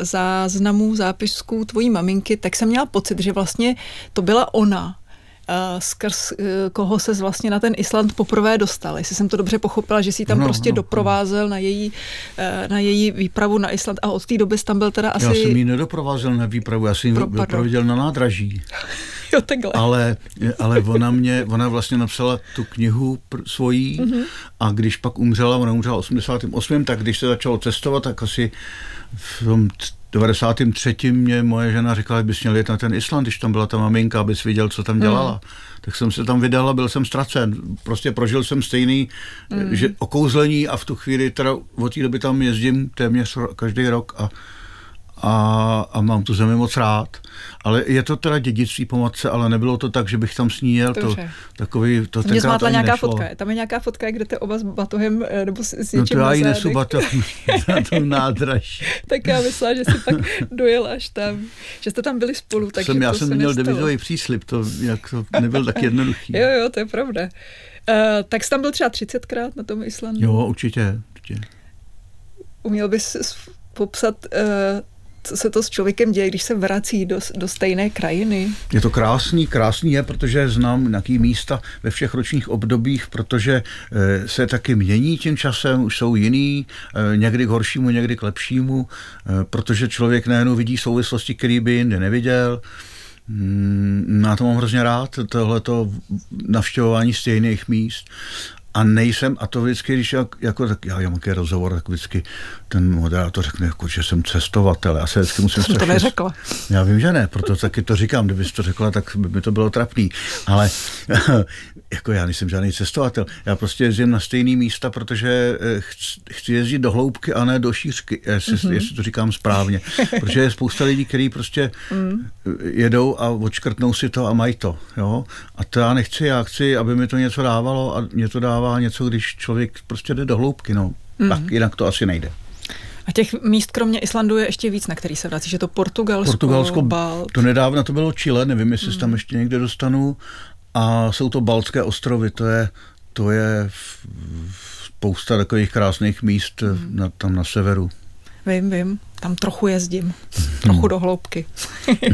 záznamů, zápisků tvojí maminky, tak jsem měla pocit, že vlastně to byla ona, skrz eh, koho se vlastně na ten Island poprvé dostal. Jestli jsem to dobře pochopila, že si tam no, prostě no, doprovázel no. na její, eh, na její výpravu na Island a od té doby tam byl teda asi... Já jsem ji nedoprovázel na výpravu, já jsem ji doprovázel na nádraží. jo, takhle. Ale, ale ona mě, ona vlastně napsala tu knihu pr- svojí mm-hmm. a když pak umřela, ona umřela 88, tak když se začalo cestovat, tak asi v tom 93. mě moje žena říkala, že bys měl jet na ten Island, když tam byla ta maminka, abys viděl, co tam dělala. Mm. Tak jsem se tam vydal a byl jsem ztracen. Prostě prožil jsem stejný mm. že okouzlení a v tu chvíli teda od té doby tam jezdím téměř každý rok a a, a mám tu zemi moc rád. Ale je to teda dědictví po matce, ale nebylo to tak, že bych tam sníjel. To, takový, to Mě zmátla nějaká nešlo. fotka. Tam je nějaká fotka, kde ty oba s batohem eh, nebo s, s No to já ji nesu batoh na tom nádraží. tak já myslela, že jsi pak dojel až tam. Že jste tam byli spolu. Tak jsem, já jsem měl devizový příslip, to, jak to nebyl tak jednoduchý. jo, jo, to je pravda. Uh, tak jsi tam byl třeba 30krát na tom Islandu? Jo, určitě. určitě. Uměl bys popsat uh, se to s člověkem děje, když se vrací do, do stejné krajiny? Je to krásný, krásný je, protože znám nějaký místa ve všech ročních obdobích, protože eh, se taky mění tím časem, už jsou jiný, eh, někdy k horšímu, někdy k lepšímu, eh, protože člověk nejenom vidí souvislosti, které by jinde neviděl, mm, na to mám hrozně rád, tohleto navštěvování stejných míst a nejsem, a to vždycky, když jak, jako, tak já mám rozhovor, tak vždycky ten moderátor řekne, jako, že jsem cestovatel. Já se vždycky musím Jsem to neřekla. Já vím, že ne, proto taky to říkám. Kdybys to řekla, tak by mi to bylo trapný. Ale jako já nejsem žádný cestovatel. Já prostě jezdím na stejný místa, protože eh, chci, chci jezdit do hloubky a ne do šířky, jestli, mm-hmm. jestli to říkám správně. Protože je spousta lidí, kteří prostě mm. jedou a odškrtnou si to a mají to. Jo? A to já nechci, já chci, aby mi to něco dávalo a mě to dává něco, když člověk prostě jde do hloubky. No. Mm-hmm. Tak jinak to asi nejde. A těch míst kromě Islandu je ještě víc, na který se vrací, že to Portugalsko, Portugalsko Balt. To nedávno to bylo Chile, nevím, jestli mm. tam ještě někde dostanu. A jsou to Baltské ostrovy, to je, to je spousta takových krásných míst mm. na, tam na severu. Vím, vím, tam trochu jezdím, trochu do hloubky. uh,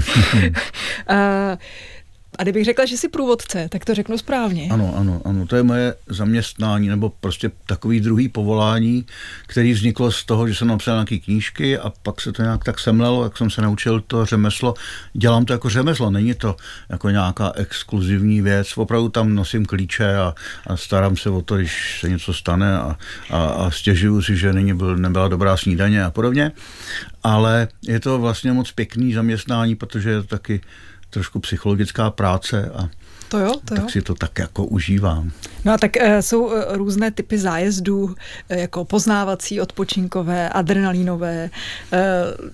A kdybych řekla, že jsi průvodce, tak to řeknu správně. Ano, ano, ano. To je moje zaměstnání, nebo prostě takový druhý povolání, který vzniklo z toho, že jsem napsal nějaké knížky a pak se to nějak tak semlelo, jak jsem se naučil to řemeslo. Dělám to jako řemeslo, není to jako nějaká exkluzivní věc. Opravdu tam nosím klíče a, a starám se o to, když se něco stane a, a, a stěžuju si, že není, byl, nebyla dobrá snídaně a podobně. Ale je to vlastně moc pěkný zaměstnání, protože je to taky trošku psychologická práce a, To jo, to tak jo. si to tak jako užívám. No a tak e, jsou e, různé typy zájezdů, e, jako poznávací, odpočinkové, adrenalínové. E,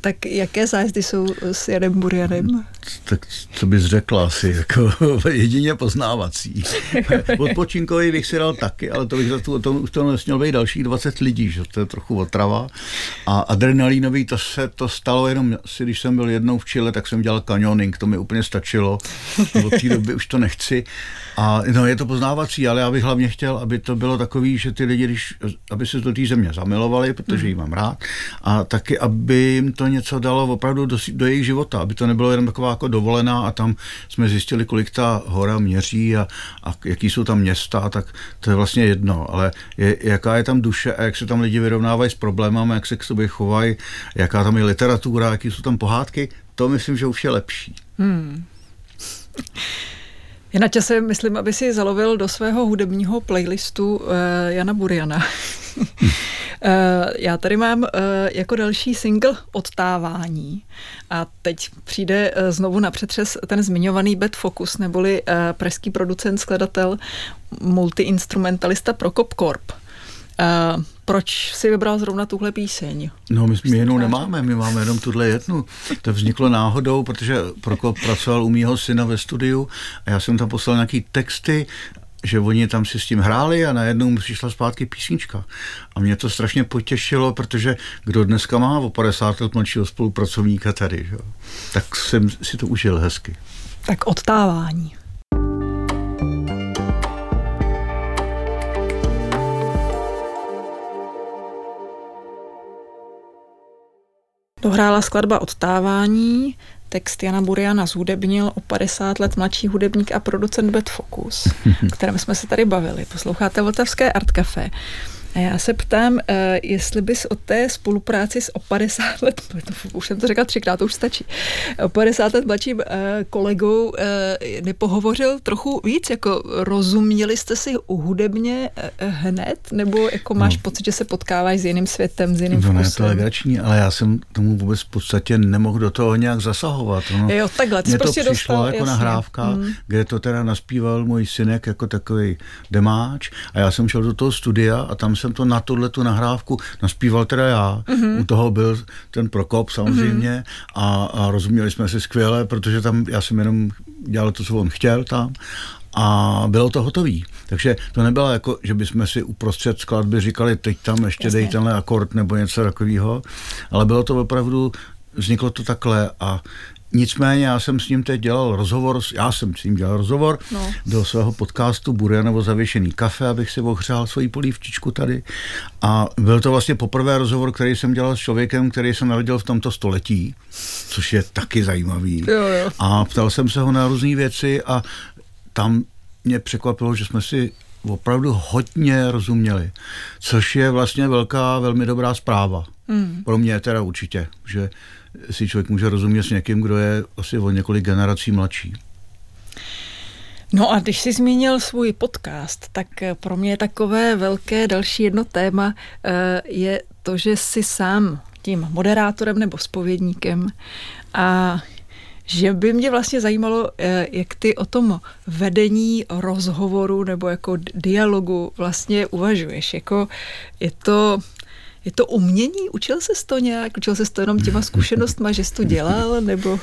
tak jaké zájezdy jsou s Janem Burianem? Tak co bys řekla asi, jako jedině poznávací. Odpočinkový bych si dal taky, ale to bych za to, to, už to nesměl být dalších 20 lidí, že to je trochu otrava. A adrenalínový, to se to stalo jenom, si, když jsem byl jednou v Chile, tak jsem dělal kanioning, to mi úplně stačilo. Od té doby už to nechci. A no, je to poznávací, ale já bych hlavně chtěl, aby to bylo takový, že ty lidi, když, aby se do té země zamilovali, protože ji mám rád, a taky, aby jim to něco dalo opravdu do, do jejich života, aby to nebylo jenom taková jako dovolená a tam jsme zjistili, kolik ta hora měří a, a jaký jsou tam města, tak to je vlastně jedno, ale je, jaká je tam duše a jak se tam lidi vyrovnávají s problémem, jak se k sobě chovají, jaká tam je literatura, jaký jsou tam pohádky, to myslím, že už je lepší. Hmm. Je na čase, myslím, aby si zalovil do svého hudebního playlistu uh, Jana Buriana. uh, já tady mám uh, jako další single Odtávání. A teď přijde uh, znovu na přetřes ten zmiňovaný Bad Focus, neboli uh, pražský producent, skladatel, multiinstrumentalista Prokop Korp. Uh, proč si vybral zrovna tuhle píseň? No, my, my jinou nemáme, my máme jenom tuhle jednu. To vzniklo náhodou, protože Prokop pracoval u mýho syna ve studiu a já jsem tam poslal nějaký texty že oni tam si s tím hráli a najednou mu přišla zpátky písnička. A mě to strašně potěšilo, protože kdo dneska má o 50 let mladšího spolupracovníka tady, že? tak jsem si to užil hezky. Tak odtávání. Dohrála skladba Odtávání, text Jana Buriana zhudebnil o 50 let mladší hudebník a producent Bad Focus, o kterém jsme se tady bavili. Posloucháte Vltavské Art Café. A já se ptám, eh, jestli bys o té spolupráci s o 50 let, už jsem to řekla třikrát, to už stačí, o 50 let mladším eh, kolegou eh, nepohovořil trochu víc, jako rozuměli jste si hudebně hned, nebo jako máš no. pocit, že se potkáváš s jiným světem, s jiným no, vkusem? je to legrační, ale já jsem tomu vůbec v podstatě nemohl do toho nějak zasahovat. No, jo, takhle, to prostě přišlo dostal, jako jasně. nahrávka, mm. kde to teda naspíval můj synek jako takový demáč a já jsem šel do toho studia a tam jsem to na tuhle tu nahrávku naspíval teda já. Mm-hmm. U toho byl ten Prokop samozřejmě mm-hmm. a, a rozuměli jsme si skvěle, protože tam já jsem jenom dělal to, co on chtěl tam a bylo to hotový. Takže to nebylo jako, že bychom si uprostřed skladby říkali, teď tam ještě Jasně. dej tenhle akord nebo něco takového, ale bylo to opravdu, vzniklo to takhle a Nicméně já jsem s ním teď dělal rozhovor, já jsem s ním dělal rozhovor no. do svého podcastu Burianovo zavěšený kafe, abych si ohřál svoji polívčičku tady. A byl to vlastně poprvé rozhovor, který jsem dělal s člověkem, který se narodil v tomto století, což je taky zajímavý. Jo, jo. A ptal jsem se ho na různé věci a tam mě překvapilo, že jsme si opravdu hodně rozuměli, což je vlastně velká, velmi dobrá zpráva. Mm. Pro mě teda určitě, že si člověk může rozumět s někým, kdo je asi o několik generací mladší. No a když jsi zmínil svůj podcast, tak pro mě takové velké další jedno téma je to, že jsi sám tím moderátorem nebo spovědníkem a že by mě vlastně zajímalo, jak ty o tom vedení rozhovoru nebo jako dialogu vlastně uvažuješ. Jako je to je to umění? Učil se to nějak? Učil se to jenom těma zkušenostma, že jsi to dělal, nebo...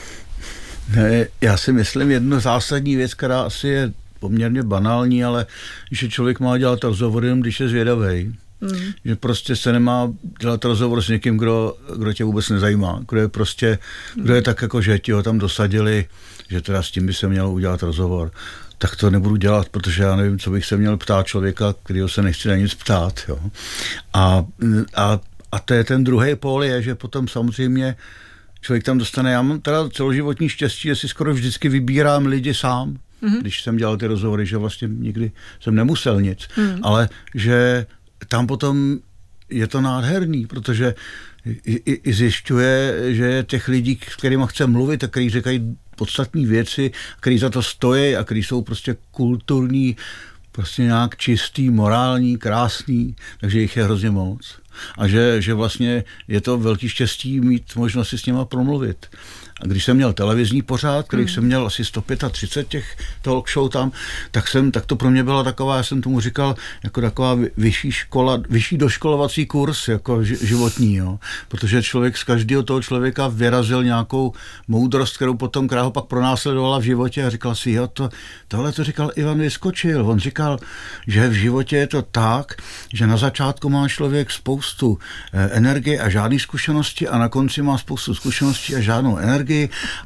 Ne, já si myslím jednu zásadní věc, která asi je poměrně banální, ale že člověk má dělat rozhovor jenom, když je zvědavý. Hmm. Že prostě se nemá dělat rozhovor s někým, kdo, kdo tě vůbec nezajímá. Kdo je prostě, kdo je tak jako, že ti ho tam dosadili, že teda s tím by se měl udělat rozhovor tak to nebudu dělat, protože já nevím, co bych se měl ptát člověka, kterého se nechci na nic ptát. Jo. A, a, a to je ten druhý pól, je, že potom samozřejmě člověk tam dostane, já mám teda celoživotní štěstí, že si skoro vždycky vybírám lidi sám, mm-hmm. když jsem dělal ty rozhovory, že vlastně nikdy jsem nemusel nic, mm. ale že tam potom je to nádherný, protože i, i, i zjišťuje, že těch lidí, s kterými chce mluvit a který říkají podstatní věci, který za to stojí a který jsou prostě kulturní, prostě nějak čistý, morální, krásný, takže jich je hrozně moc. A že, že vlastně je to velký štěstí mít možnost si s něma promluvit. A když jsem měl televizní pořád, když hmm. jsem měl asi 135 těch talk show tam, tak, jsem, tak to pro mě byla taková, já jsem tomu říkal, jako taková vyšší škola, vyšší doškolovací kurz, jako životní, jo. protože člověk z každého toho člověka vyrazil nějakou moudrost, kterou potom, která ho pak pronásledovala v životě a říkal si, jo, to, tohle to říkal Ivan Vyskočil. On říkal, že v životě je to tak, že na začátku má člověk spoustu eh, energie a žádné zkušenosti a na konci má spoustu zkušeností a žádnou energii.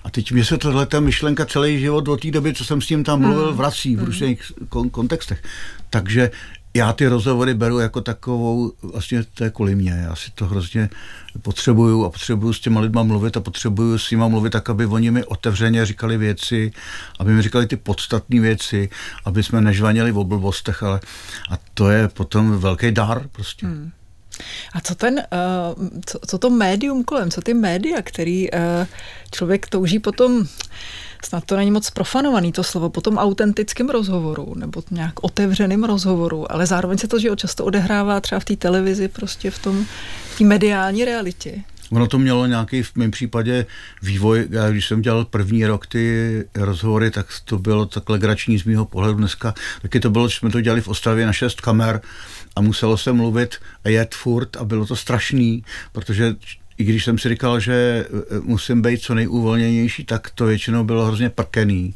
A teď mě se tohle ta myšlenka celý život od té doby, co jsem s tím tam mluvil, hmm. vrací v hmm. různých kontextech. Takže já ty rozhovory beru jako takovou, vlastně to je kvůli mě, já si to hrozně potřebuju a potřebuju s těma lidma mluvit a potřebuju s nima mluvit tak, aby oni mi otevřeně říkali věci, aby mi říkali ty podstatné věci, aby jsme nežvanili v oblbostech, ale a to je potom velký dar prostě. Hmm. A co ten, uh, co, co to médium kolem, co ty média, který uh, člověk touží potom snad to není moc profanovaný to slovo, po tom autentickém rozhovoru nebo nějak otevřeným rozhovoru, ale zároveň se to, že často odehrává třeba v té televizi, prostě v tom, v té mediální realitě. Ono to mělo nějaký v mém případě vývoj. Já, když jsem dělal první rok ty rozhovory, tak to bylo tak legrační z mého pohledu dneska. Taky to bylo, že jsme to dělali v Ostravě na šest kamer a muselo se mluvit a jet furt a bylo to strašný, protože i když jsem si říkal, že e, musím být co nejúvolněnější, tak to většinou bylo hrozně prkený.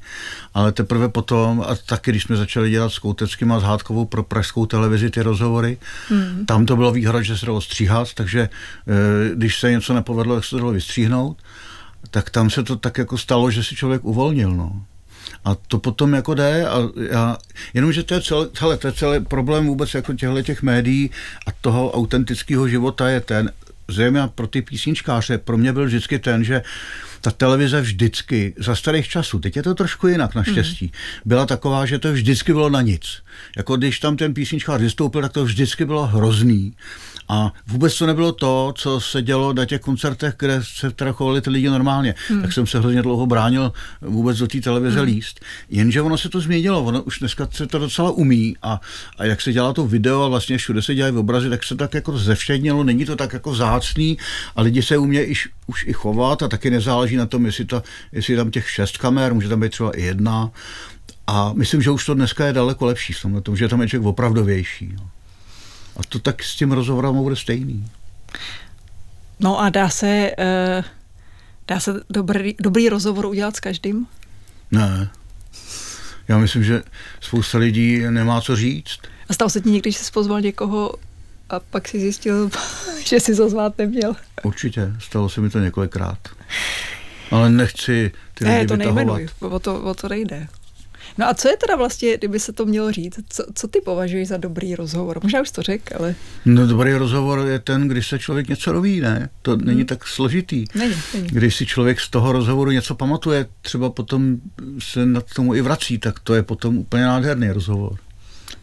Ale teprve potom, a taky když jsme začali dělat s Kouteckým a s Hádkovou pro pražskou televizi ty rozhovory, mm. tam to bylo výhoda, že se dalo stříhat, takže e, když se něco nepovedlo, tak se to dalo vystříhnout, tak tam se to tak jako stalo, že si člověk uvolnil. No. A to potom jako jde a já, jenomže to je celé, hele, to je celý problém vůbec jako těchto těch médií a toho autentického života je ten, zejména pro ty písničkáře, pro mě byl vždycky ten, že ta televize vždycky, za starých časů, teď je to trošku jinak naštěstí, mm. byla taková, že to vždycky bylo na nic. Jako když tam ten písničkář vystoupil, tak to vždycky bylo hrozný. A vůbec to nebylo to, co se dělo na těch koncertech, kde se teda chovali ty lidi normálně. Hmm. Tak jsem se hrozně dlouho bránil vůbec do té televize hmm. líst. Jenže ono se to změnilo, ono už dneska se to docela umí a, a jak se dělá to video a vlastně všude se dělají obrazy, tak se tak jako zevšednělo, není to tak jako zácný a lidi se umějí už, už i chovat a taky nezáleží na tom, jestli, ta, jestli tam těch šest kamer, může tam být třeba i jedna. A myslím, že už to dneska je daleko lepší v tomhle tom, že tam je člověk opravdovější. No. A to tak s tím rozhovorem bude stejný. No a dá se, uh, dá se dobrý, dobrý rozhovor udělat s každým? Ne. Já myslím, že spousta lidí nemá co říct. A stalo se ti někdy, že jsi pozval někoho a pak si zjistil, že si zazvát neměl? Určitě, stalo se mi to několikrát. Ale nechci ty lidi ne, to vytahovat. nejmenuj, o to, o to nejde. No a co je teda vlastně, kdyby se to mělo říct, co, co ty považuješ za dobrý rozhovor? Možná už to řekl, ale... No dobrý rozhovor je ten, když se člověk něco roví, ne? To hmm. není tak složitý. Není, není. Když si člověk z toho rozhovoru něco pamatuje, třeba potom se nad tomu i vrací, tak to je potom úplně nádherný rozhovor.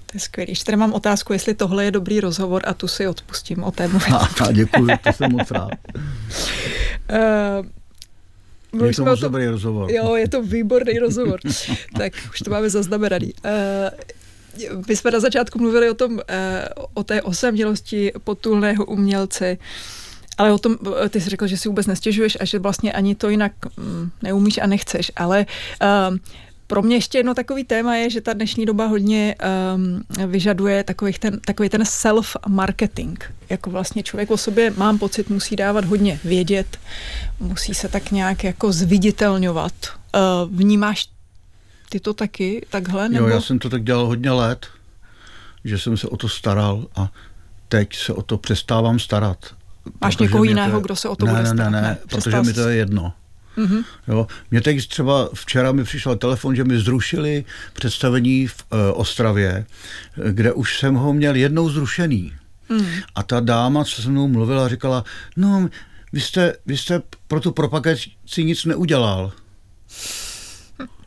To je skvělý. Ještě tady mám otázku, jestli tohle je dobrý rozhovor a tu si odpustím o té A, děkuji, to jsem moc rád. Je to moc dobrý rozhovor. Jo, je to výborný rozhovor. tak už to máme zaznamenaný. Uh, my jsme na začátku mluvili o tom, uh, o té osamělosti potulného umělce, ale o tom, ty jsi řekl, že si vůbec nestěžuješ a že vlastně ani to jinak um, neumíš a nechceš, ale uh, pro mě ještě jedno takový téma je, že ta dnešní doba hodně um, vyžaduje takový ten, takový ten self-marketing. Jako vlastně člověk o sobě, mám pocit, musí dávat hodně vědět, musí se tak nějak jako zviditelňovat. Uh, vnímáš ty to taky takhle? Nebo? Jo, já jsem to tak dělal hodně let, že jsem se o to staral a teď se o to přestávám starat. Máš někoho jiného, je... kdo se o to ne, bude starat? Ne, ne, ne, protože mi to je jedno. Mm-hmm. Jo, mě teď třeba včera mi přišel telefon, že mi zrušili představení v e, Ostravě, kde už jsem ho měl jednou zrušený. Mm. A ta dáma, co se mnou mluvila, říkala, no, vy jste, vy jste pro tu propagaci nic neudělal.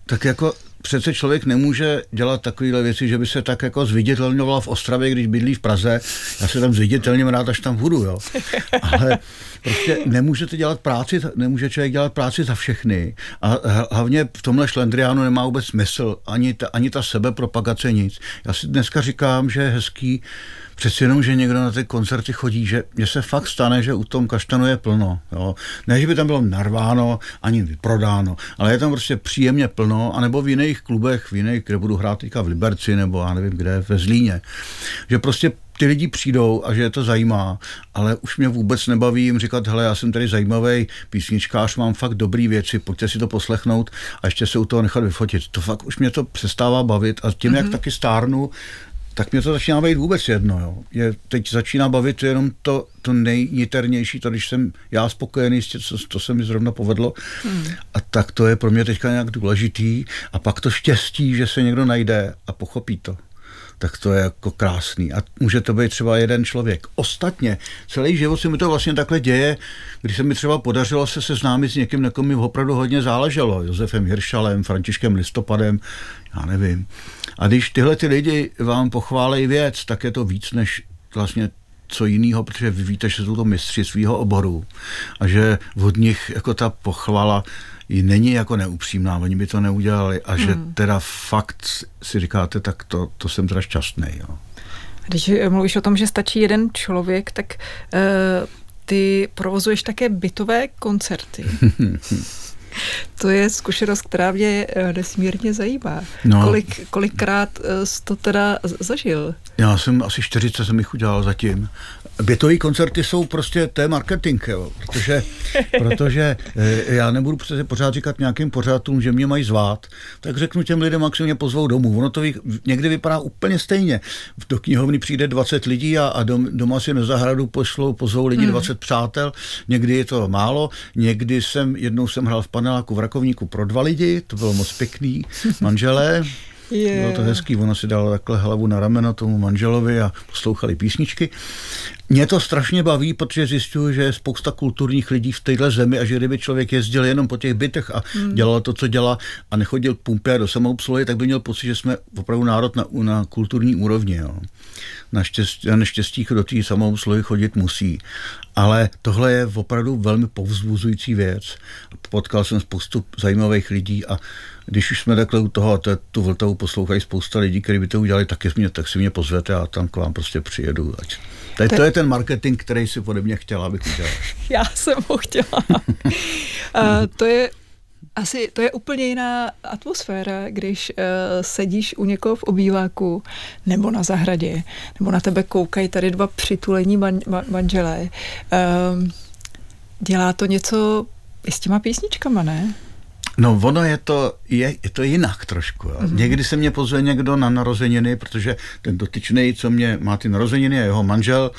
Tak jako přece člověk nemůže dělat takovéhle věci, že by se tak jako zviditelňoval v Ostravě, když bydlí v Praze. Já se tam zviditelním rád, až tam budu, jo. Ale prostě nemůžete dělat práci, nemůže člověk dělat práci za všechny. A hlavně v tomhle šlendriánu nemá vůbec smysl, ani ta, ani ta sebepropagace, nic. Já si dneska říkám, že je hezký přeci jenom, že někdo na ty koncerty chodí, že mně se fakt stane, že u tom kaštanu je plno. Jo. Ne, že by tam bylo narváno, ani vyprodáno, ale je tam prostě příjemně plno, anebo v jiných klubech, v jiných, kde budu hrát teďka v Liberci, nebo já nevím kde, ve Zlíně. Že prostě ty lidi přijdou a že je to zajímá, ale už mě vůbec nebaví jim říkat, hele, já jsem tady zajímavý písničkář, mám fakt dobrý věci, pojďte si to poslechnout a ještě se u toho nechat vyfotit. To fakt už mě to přestává bavit a tím, mm-hmm. jak mhm. taky stárnu, tak mě to začíná být vůbec jedno. Jo. Je, teď začíná bavit jenom to, to nejniternější, to, když jsem já spokojený co, to se mi zrovna povedlo. Hmm. A tak to je pro mě teďka nějak důležitý. A pak to štěstí, že se někdo najde a pochopí to tak to je jako krásný. A může to být třeba jeden člověk. Ostatně, celý život se mi to vlastně takhle děje, když se mi třeba podařilo se seznámit s někým, na kom mi opravdu hodně záleželo. Josefem Hiršalem, Františkem Listopadem, já nevím. A když tyhle ty lidi vám pochválejí věc, tak je to víc než vlastně co jiného, protože vy víte, že jsou to mistři svého oboru a že od nich jako ta pochvala i není jako neupřímná, oni by to neudělali a že hmm. teda fakt si říkáte, tak to, to jsem teda šťastný. Jo. Když mluvíš o tom, že stačí jeden člověk, tak uh, ty provozuješ také bytové koncerty. To je zkušenost, která mě eh, nesmírně zajímá. No, Kolik, kolikrát eh, jsi to teda zažil? Já jsem asi 40 jsem jich udělal zatím. Bytové koncerty jsou prostě, je marketing, jo, protože, protože eh, já nebudu přece pořád říkat nějakým pořádům, že mě mají zvát, tak řeknu těm lidem, jak se mě pozvou domů. Ono to někdy vypadá úplně stejně. Do knihovny přijde 20 lidí a, a dom, doma si na zahradu pošlou, pozvou lidi mm. 20 přátel. Někdy je to málo, někdy jsem, jednou jsem hrál v paneláku v Rakovníku pro dva lidi, to bylo moc pěkný, manželé, Yeah. Bylo to hezký, ona si dala takhle hlavu na rameno tomu manželovi a poslouchali písničky. Mě to strašně baví, protože zjišťuju, že je spousta kulturních lidí v téhle zemi a že kdyby člověk jezdil jenom po těch bytech a hmm. dělal to, co dělá a nechodil k pumpě do samoobsluhy, tak by měl pocit, že jsme opravdu národ na, na kulturní úrovni. Jo. Na, štěstí, na neštěstí do té samoobsluhy chodit musí. Ale tohle je opravdu velmi povzbuzující věc. Potkal jsem spoustu zajímavých lidí a když už jsme takhle u toho, to, tu Vltavu poslouchají spousta lidí, kteří by to udělali, tak, mě, tak si mě pozvete a tam k vám prostě přijedu. Ať. To, je, to je ten marketing, který si pode mě chtěla, abych udělal. Já jsem ho chtěla. uh, to je asi to je úplně jiná atmosféra, když uh, sedíš u někoho v obýváku nebo na zahradě, nebo na tebe koukají tady dva přitulení man, man, manželé. Uh, dělá to něco i s těma písničkama, ne? No ono je to, je, je to jinak trošku. Mm-hmm. Někdy se mě pozve někdo na narozeniny, protože ten dotyčný, co mě má ty narozeniny a jeho manžel,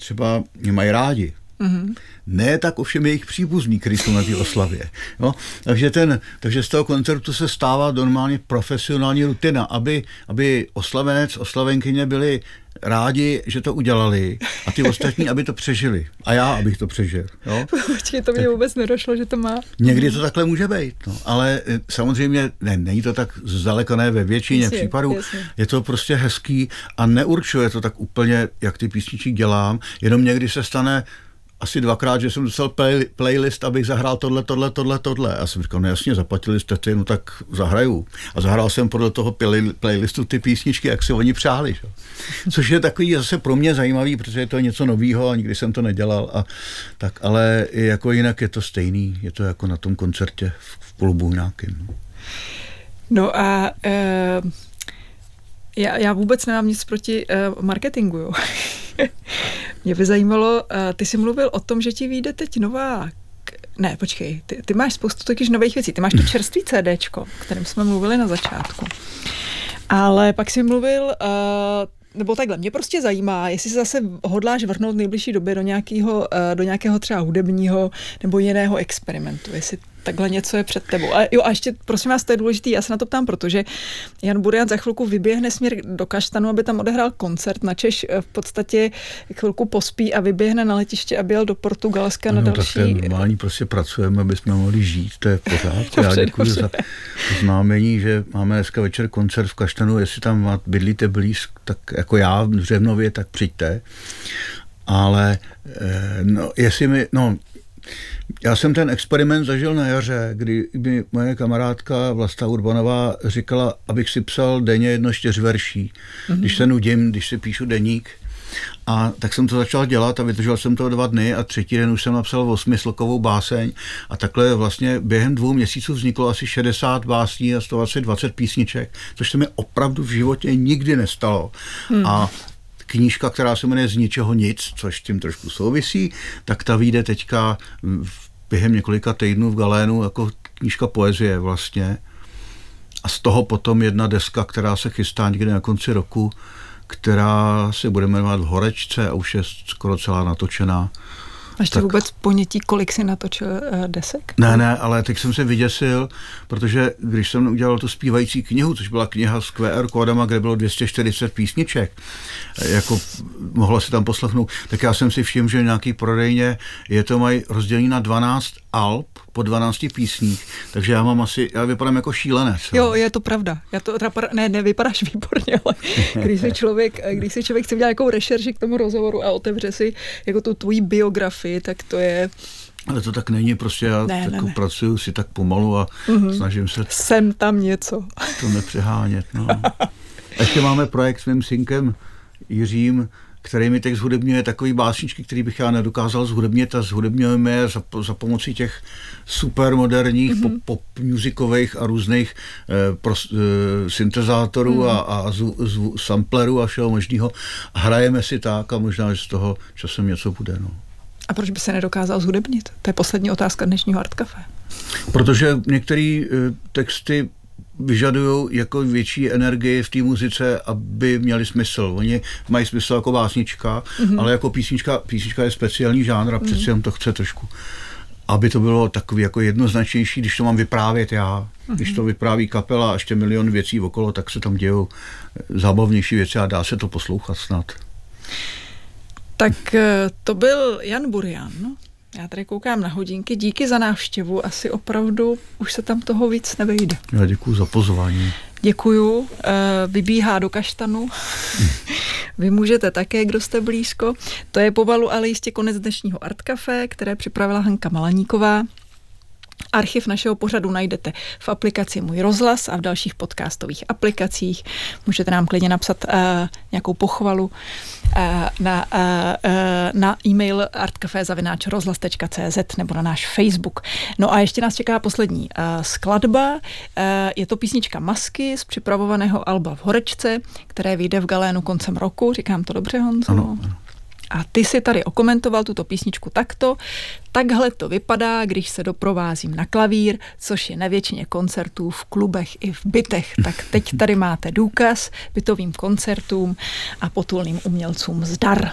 třeba mě mají rádi. Mm-hmm. Ne tak ovšem jejich příbuzní, kteří jsou na té oslavě. Jo? Takže, ten, takže z toho koncertu se stává normálně profesionální rutina, aby, aby oslavenec, oslavenkyně byli rádi, že to udělali a ty ostatní, aby to přežili. A já, abych to přežil. Jo? Počkej, to mě tak, vůbec nedošlo, že to má. Někdy to takhle může být, no. ale eh, samozřejmě ne, není to tak zdaleka ne ve většině jasně, případů. Jasně. Je to prostě hezký a neurčuje to tak úplně, jak ty písničky dělám, jenom někdy se stane asi dvakrát, že jsem dostal play, playlist, abych zahrál tohle, tohle, tohle, tohle. A jsem říkal, no jasně, zaplatili jste ty, no tak zahraju. A zahrál jsem podle toho play, playlistu ty písničky, jak si oni přáli. Že? Což je takový zase pro mě zajímavý, protože je to něco nového a nikdy jsem to nedělal. A, tak, ale jako jinak je to stejný, je to jako na tom koncertě v, v klubu nějakým. No a e, já, já vůbec nemám nic proti e, marketingu. Jo. Mě by zajímalo, eh, ty jsi mluvil o tom, že ti vyjde teď nová ne, počkej, ty, ty máš spoustu takyž nových věcí. Ty máš to čerstvý CDčko, o kterém jsme mluvili na začátku. Ale pak jsi mluvil, uh, nebo takhle, mě prostě zajímá, jestli se zase hodláš vrhnout v nejbližší době do nějakého, uh, do nějakého třeba hudebního nebo jiného experimentu, jestli takhle něco je před tebou. A jo, a ještě, prosím vás, to je důležité, já se na to ptám, protože Jan Burian za chvilku vyběhne směr do Kaštanu, aby tam odehrál koncert, na Češ v podstatě chvilku pospí a vyběhne na letiště, aby jel do Portugalska no, na další... Tak to je normální, prostě pracujeme, aby jsme mohli žít, to je pořád. já děkuji za známení, že máme dneska večer koncert v Kaštanu, jestli tam bydlíte blíz, tak jako já v Řevnově, tak přijďte. Ale eh, no, jestli mi, no, já jsem ten experiment zažil na jaře, kdy mi moje kamarádka Vlasta Urbanová říkala, abych si psal denně jedno čtyřverší. Mm-hmm. Když se nudím, když si píšu deník, A tak jsem to začal dělat a vydržel jsem to dva dny a třetí den už jsem napsal osmislokovou báseň a takhle vlastně během dvou měsíců vzniklo asi 60 básní a z toho asi 20 písniček, což se mi opravdu v životě nikdy nestalo. Hmm. A knížka, která se jmenuje Z ničeho nic, což tím trošku souvisí, tak ta vyjde teďka během několika týdnů v Galénu jako knížka poezie vlastně. A z toho potom jedna deska, která se chystá někde na konci roku, která se bude jmenovat v Horečce a už je skoro celá natočená. Máš tak... vůbec ponětí, kolik si natočil uh, desek? Ne, ne, ale teď jsem se vyděsil, protože když jsem udělal tu zpívající knihu, což byla kniha s QR kódama, kde bylo 240 písniček, eh, jako mohlo se tam poslechnout, tak já jsem si všiml, že nějaký prodejně je to mají rozdělení na 12 alb po 12 písních, takže já mám asi, já vypadám jako šílenec. Jo, je to pravda. Já to, ne, nevypadáš výborně, ale když si člověk, když si člověk chce udělat nějakou rešerši k tomu rozhovoru a otevře si jako tu tvoji biografii, tak to je ale to tak není, prostě já ne, tak ne, ne. pracuju si tak pomalu a mm-hmm. snažím se... Jsem tam něco. To nepřehánět, no. Ještě máme projekt s mým synkem Jiřím, který mi teď zhudebňuje takový básničky, který bych já nedokázal zhudebnit a zhudebňujeme je za, za pomocí těch supermoderních mm-hmm. pop, pop musicových a různých eh, pro, eh, syntezátorů mm. a, a zvu, zvu, samplerů a všeho možného. Hrajeme si tak a možná, že z toho časem něco bude. No. A proč by se nedokázal zhudebnit? To je poslední otázka dnešního Art Café. Protože některé eh, texty vyžadují jako větší energii v té muzice, aby měli smysl. Oni mají smysl jako básnička, mm-hmm. ale jako písnička, písnička je speciální žánr a mm-hmm. přeci jenom to chce trošku aby to bylo takový jako jednoznačnější, když to mám vyprávět já. Mm-hmm. Když to vypráví kapela a ještě milion věcí okolo, tak se tam dějou zábavnější věci a dá se to poslouchat snad. Tak eh, to byl Jan Burian. Já tady koukám na hodinky. Díky za návštěvu. Asi opravdu už se tam toho víc nevejde. Já děkuji za pozvání. Děkuju. Eh, vybíhá do kaštanu. Vy můžete také, kdo jste blízko. To je pomalu ale jistě konec dnešního Art Café, které připravila Hanka Malaníková. Archiv našeho pořadu najdete v aplikaci Můj rozhlas a v dalších podcastových aplikacích. Můžete nám klidně napsat uh, nějakou pochvalu uh, na, uh, uh, na e-mail artcafé.rozhlas.cz nebo na náš Facebook. No a ještě nás čeká poslední uh, skladba. Uh, je to písnička Masky z připravovaného Alba v Horečce, které vyjde v Galénu koncem roku. Říkám to dobře, Honzo? Ano. A ty si tady okomentoval tuto písničku takto. Takhle to vypadá, když se doprovázím na klavír, což je na většině koncertů v klubech i v bytech. Tak teď tady máte důkaz bytovým koncertům a potulným umělcům zdar.